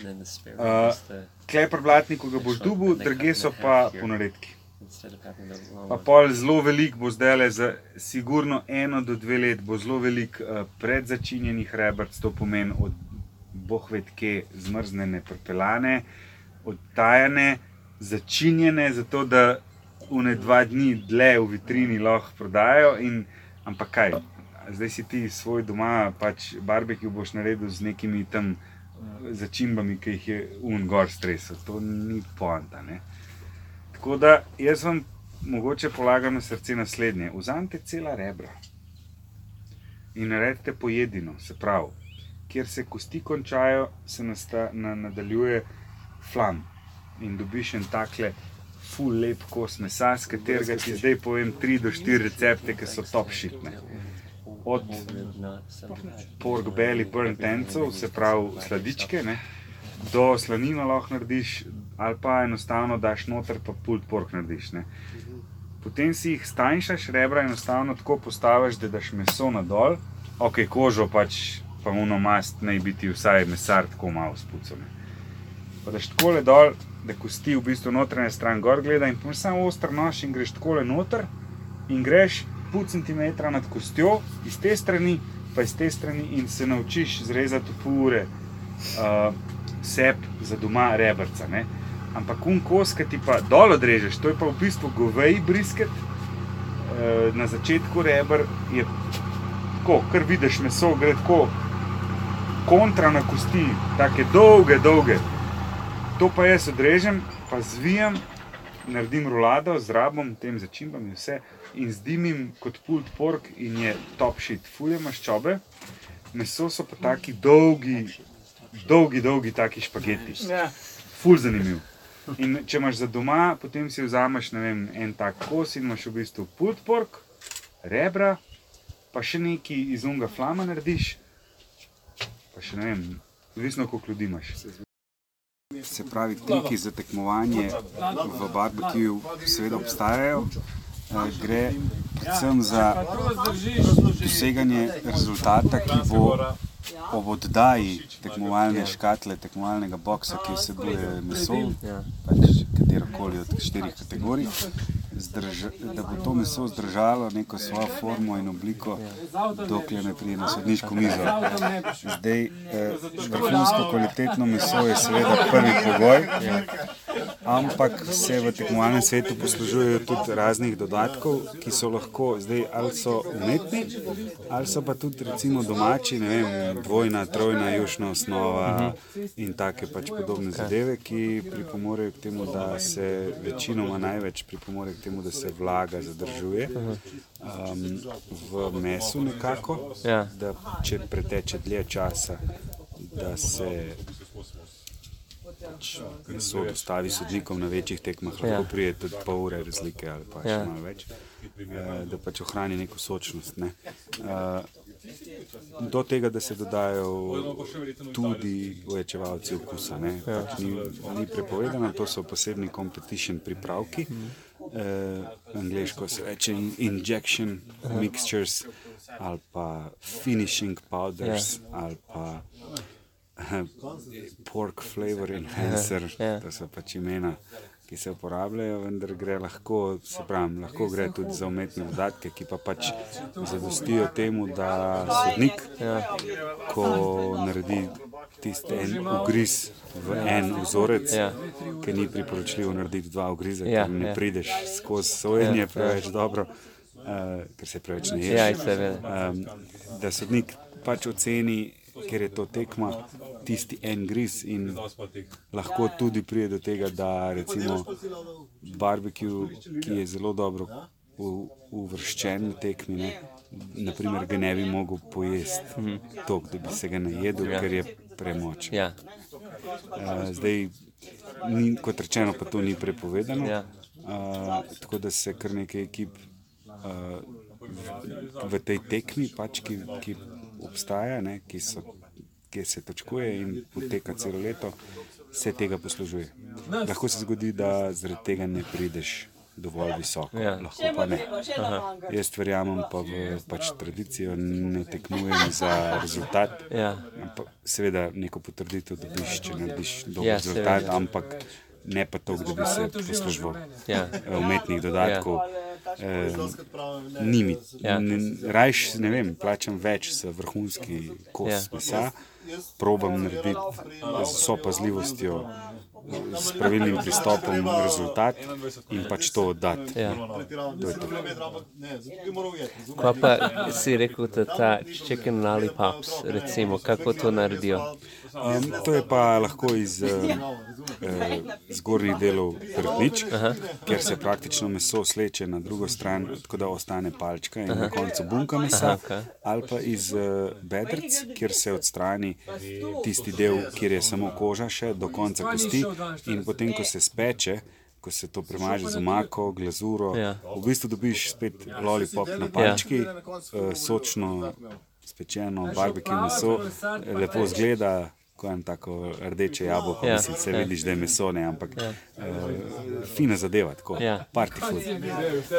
Uh, rib is the- klepr blatniku ga boš dubu, druge so pa ponaredki. Pa pol zelo velik bo zdaj le za sigurno eno do dve let, bo zelo velik uh, predzačinjenih rebrc, to pomeni od bohvetke zmrznjene, prepelane, odtajane, začinjene, zato da une dva dni dlje v vitrini lahko prodajo. In, ampak kaj, zdaj si ti svoj doma, pač barbecue boš naredil z nekimi tam eh, začimbami, ki jih je un gor stresel. To ni poanta. Ne? Tako da jaz vam mogoče polagam na srce naslednje. Vzamite cela rebra in naredite pojedino, se pravi, kjer se kosti končajo, se nasta, na, nadaljuje flam in dobiš en takle ful lep kos mesa, s katerega ti zdaj povem 3 do 4 recepte, ki so top šitne. Od pork belly burnt tencov, se pravi sladičke, ne, do slanina lahko narediš, ali pa enostavno daš noter, pa pulled pork narediš. Ne. Potem si jih stanjšaš, rebra enostavno tako postaviš, da daš meso na dol, ok, kožo pač, pa uno mast naj biti vsaj mesar tako malo spucane. Pa daš tako le dol, da kosti v bistvu notranja stran gor gleda in potem samo oster nož in greš tako le noter in greš pol centimetra nad kostjo, iz te strani, pa iz te strani in se naučiš zrezati v pure uh, sep za doma rebrca. Ne? Ampak un kos, ki ti pa dol odrežeš, to je pa v bistvu govej brisket, uh, na začetku rebr je tako, kar vidiš meso, gre tako kontra na kosti, tako dolge, dolge. To pa jaz odrežem, pa zvijem, naredim rolado z rabom, tem začimbami, vse in zdimim kot pulled pork in je top shit, fulje maščobe. Meso so pa taki dolgi, dolgi, dolgi taki špageti. Ja. Ful zanimiv. In če imaš za doma, potem si vzameš vem, en tak kos in imaš v bistvu pulled pork, rebra, pa še neki iz unga flama narediš, pa še ne vem, odvisno koliko ljudi imaš. Se pravi, triki za tekmovanje v barbecuju seveda obstajajo. Eh, Gre predvsem za doseganje rezultata, ki bo ob oddaji tekmovalne škatle, tekmovalnega boksa, ki vsebuje meso, pač katerokoli od štirih kategorij, zdrža, da bo to meso zdržalo neko svojo formo in obliko, dokler ne pride na sodniško mizo. Zdaj, eh, vrhunsko kvalitetno meso je seveda prvi pogoj, ampak se v tekmovalnem svetu poslužujejo tudi raznih dodatkov, ki so lahko zdaj ali so umetni, ali so pa tudi recimo domači, ne vem, dvojna, trojna, jušna osnova in take pač podobne zadeve, ki pripomorejo k temu, da se večinoma največ pripomore k temu, da se vlaga zadržuje um, v mesu nekako, Ja. da če preteče dlje časa, da se pač meso dostavi sodnikom na večjih tekmah, lahko Ja. prije tudi pol ure razlike ali pa še Ja. malo več, eh, da pač ohrani neko sočnost. Ne. Eh, Do tega, da se dodajo tudi ojačevalci okusa. Ne. Pač ni, ni prepovedano, to so posebni competition pripravki. Eh, angliško se reče in- injection mixtures ali pa finishing powders ali pa eh, pork flavor enhancer, ja. to so pač imena, ki se uporabljajo, vendar gre lahko, se pravi, lahko gre tudi za umetne dodatke, ki pa pač zadostijo temu, da sodnik, ko naredi tisti en ugriz v en vzorec, Ja. ki ni priporočljivo narediti dva ugriza, Ja, ker ne ja. prideš skozi sojenje Ja, preveč dobro, uh, ker se preveč ne ješ. Ja. Um, da sodnik pač oceni, ker je to tekma, tisti en griz in lahko tudi pride do tega, da recimo barbecue, ki je zelo dobro uvrščen na tekmi, ne, naprimer, ga ne bi mogel pojesti mm -hmm. da bi se ga najedel, ja. ker je premočen. Ja. Uh, zdaj, ni, kot rečeno, pa to ni prepovedano. Ja. Uh, tako da se kar nekaj ekip uh, v, v tej tekmi, pač, ki, ki obstaja, ne, ki, so, ki se točkuje in poteka celo leto, se tega poslužuje. Lahko se zgodi, da zaradi tega ne prideš dovolj visoko, Ja. lahko pa ne. Jaz verjamem pa v pač tradicijo, ne tekmujem za rezultat. Ja. Ampak, seveda, neko potrditev dobiš, če narediš dober Ja, ja, rezultat, seveda. ampak ne pa to, da bi se poslužil Ja. umetnih dodatkov. Eh, ni mi. Ja. Rajš, ne vem, plačam več za vrhunski kos Ja. mesa, probam narediti z vso pazljivostjo, s pravilnim pristopom rezultat in pač to oddati. Ja. To je to. Ko pa si rekel, da ta chicken lollipops, recimo, kako to naredijo? Um, to je pa lahko iz uh, uh, zgornjih delov hrbničk, ker se praktično meso sleče na drugo stran, tako da ostane palčka in na koncu bunka mesa, Aha, okej. ali pa iz uh, bedrc, kjer se odstrani tisti del, kjer je samo koža še do konca kosti in potem, ko se speče, ko ko se to premaže z omako, glazuro. Ja. V bistvu dobiš spet lollipop na palčki, ja. sočno spečeno, barbecue meso, lepo zgleda. Ko je tako rdeče jabolko, Ja, ja, mislim, se ja. vidiš, da je meso, ne, ampak ja. uh, fina zadeva, tako, Ja. ja. party food.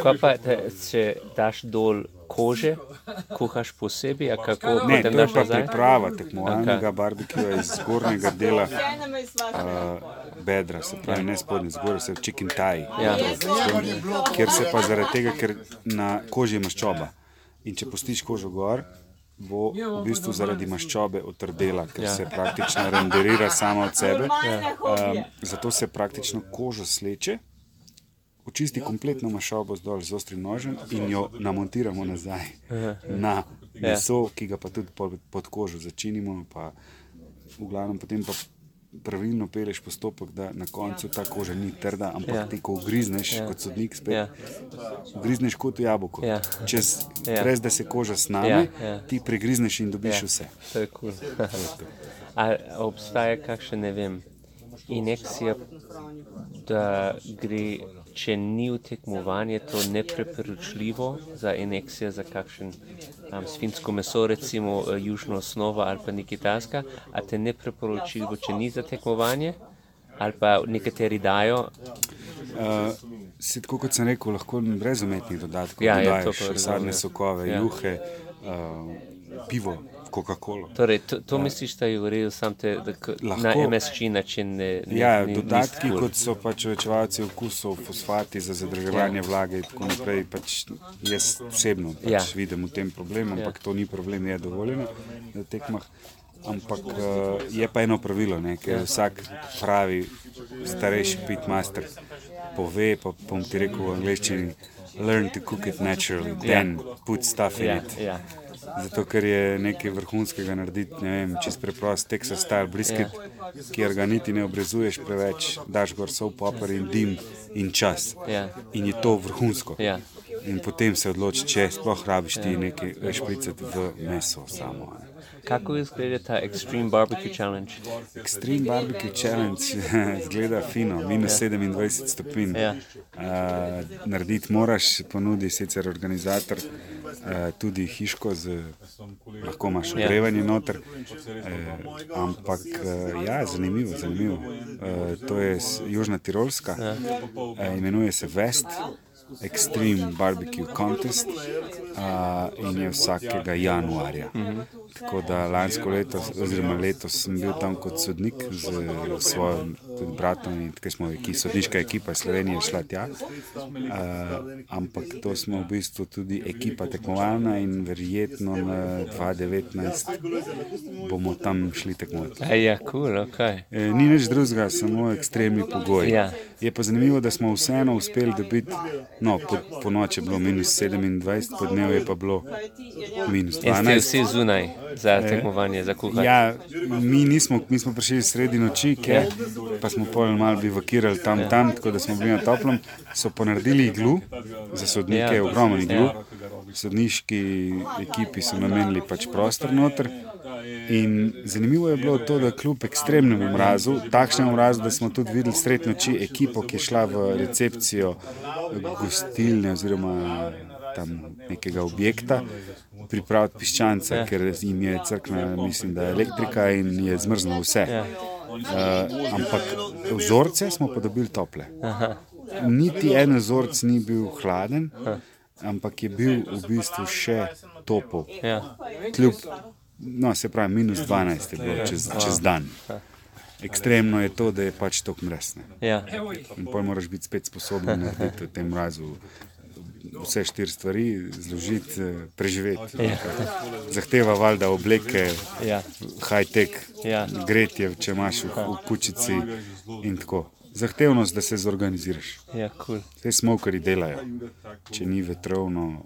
Kaj pa, te, če daš dol kože, kuhaš posebej, a kako Ne, to je pa nazaj? priprava tekmovalnega okay. barbecua iz zgornjega dela uh, bedra, se pravi ne spodnje, zgoraj se chicken thigh, Ja. kjer se pa zaradi tega, ker na koži je maščoba. In če pustiš kožo gor, bo v bistvu zaradi maščobe otrdela, ker Ja. ja. se praktično renderira sama od sebe. Um, zato se praktično kožo sleče, očisti kompletno maščobo zdolj z ostrim nožem in jo namontiramo nazaj na meso, ki ga pa tudi pod kožo začinimo. Pa v glavnem potem pa pravilno peleš postopek, da na koncu ta koža ni trda, ampak Ja. ja. ti, ko ugrizneš Ja. ja. kot sodnik, spet Ja. ja. ugrizneš kot jabolko. Ja. Čez, Ja. ja. Brez da se koža sname, Ja, ja. ja. Ja. ti pregrizneš in dobiš Ja. ja. vse. To je kul. A obstaja kakšen, ne vem, injekcija, da gre, če ni v tekmovanje, to nepreporočljivo za injekcijo za kakšen um, svinsko meso, recimo uh, južno osnovo ali pa nekaj taska, a te nepreporočljivo, če ni za tekmovanje, ali pa nekateri dajo. Uh, si, tako kot sem rekel, lahko brez umetnih dodatkov Ja, ja, to dodajaš pa razumem, sadne ja. sokove, ja. juhe, uh, pivo, Coca-Cola. Torej, to, to misliš, da je v redu, sam te da, k, na Lahko. MSG način ne. ne Ja, ni- dodatki, nisi cool. kot so pač večevalci okusov, fosfati za zadrževanje vlage in tako naprej, pač jaz osebno pač Ja. ja. vidim v tem problem, ampak ja. to ni problem, je dovoljeno na tekmah. Ampak uh, je pa eno pravilo, ne, ker vsak pravi starejši pitmaster pove, pa bom ti rekel v angleščini, learn to cook it naturally, then put stuff in Ja, it. ja. Zato, ker je nekaj vrhunskega narediti, ne vem, čez preprost Texas style brisket, ja. kjer ga niti ne obrezuješ preveč, daš gor sol popar in dim in čas. Ja. In je to vrhunsko. Ja. In potem se odloči, če sploh rabiš ti nekaj špricati v meso samo. ne. Kako izgleda ta Extreme Barbecue Challenge? Extreme Barbecue Challenge izgleda fino, minus 27 stopinj. Ja. Uh, narediti moraš, ponudi sicer organizator uh, tudi hiško, z, lahko imaš Ja. ogrevanje noter. Uh, ampak uh, ja, zanimivo, zanimivo. Uh, to je Južna Tirolska, Ja. uh, imenuje se West. Extreme Barbecue Contest uh, in je vsakega januarja. Mm -hmm. Tako da lansko leto, oziroma letos sem bil tam kot sodnik z svojim bratom in tako smo, ki sodniška ekipa Slovenije šla tja. Uh, ampak to smo v bistvu tudi ekipa tekmovalna in verjetno na 2019 bomo tam šli tekmovati. A ja, cool, ok. E, Ni nič drugega, samo ekstremni pogoji. Ja. Je pa zanimivo, da smo vseeno uspeli dobiti, no, po, po noči je bilo minus 27, po dnevu je pa bilo minus In ste 12. vsi zunaj za tekmovanje, za kuhanje. Ja, mi, nismo, mi smo prišli sredi noči, ker, pa smo pol malo bivakirali tam, tam, tako da smo bili na toplem. So pa naredili iglu, za sodnike je Ja. ogromno iglu. Ja. Sodniški ekipi so namenili pač prostor noter. In zanimivo je bilo to, da kljub ekstremnemu mrazu, takšnemu mrazu, da smo tudi videli sred noči ekipo, ki je šla v recepcijo gostilne oziroma tam nekega objekta, pripraviti piščance, Ja. ja. ker jim je crkna, mislim, da je elektrika in je zmrzlo vse. Ja. Uh, ampak vzorce smo pa dobili tople. Aha. Niti en vzorec ni bil hladen, ampak je bil v bistvu še topel. Ja. Kljub, no, se pravi, minus 12 je bilo čez, čez dan. Ekstremno je to, da je pač tako mresne. Ja. In pol moraš biti spet sposoben narediti v tem mrazu vse štiri stvari, zložiti, eh, preživeti. Ja. Zahteva valjda obleke, Ja. high-tech, Ja. gretje, če imaš v, v kučici in tako. Zahtevnost, da se zorganiziraš. Ja, cool. Vse smokeri delajo. Če ni vetrovno,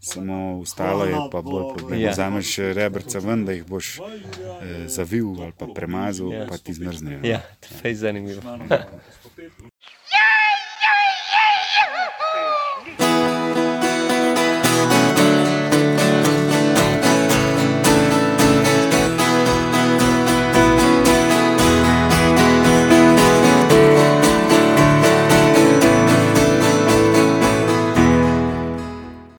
samo ustalo je, pa bolj problem. Ja. Ja. Vzameš rebrca ven, da jih boš eh, zavil ali pa premazal, Ja. ja. pa ti zmrznejo. Ja, to je zanimivo.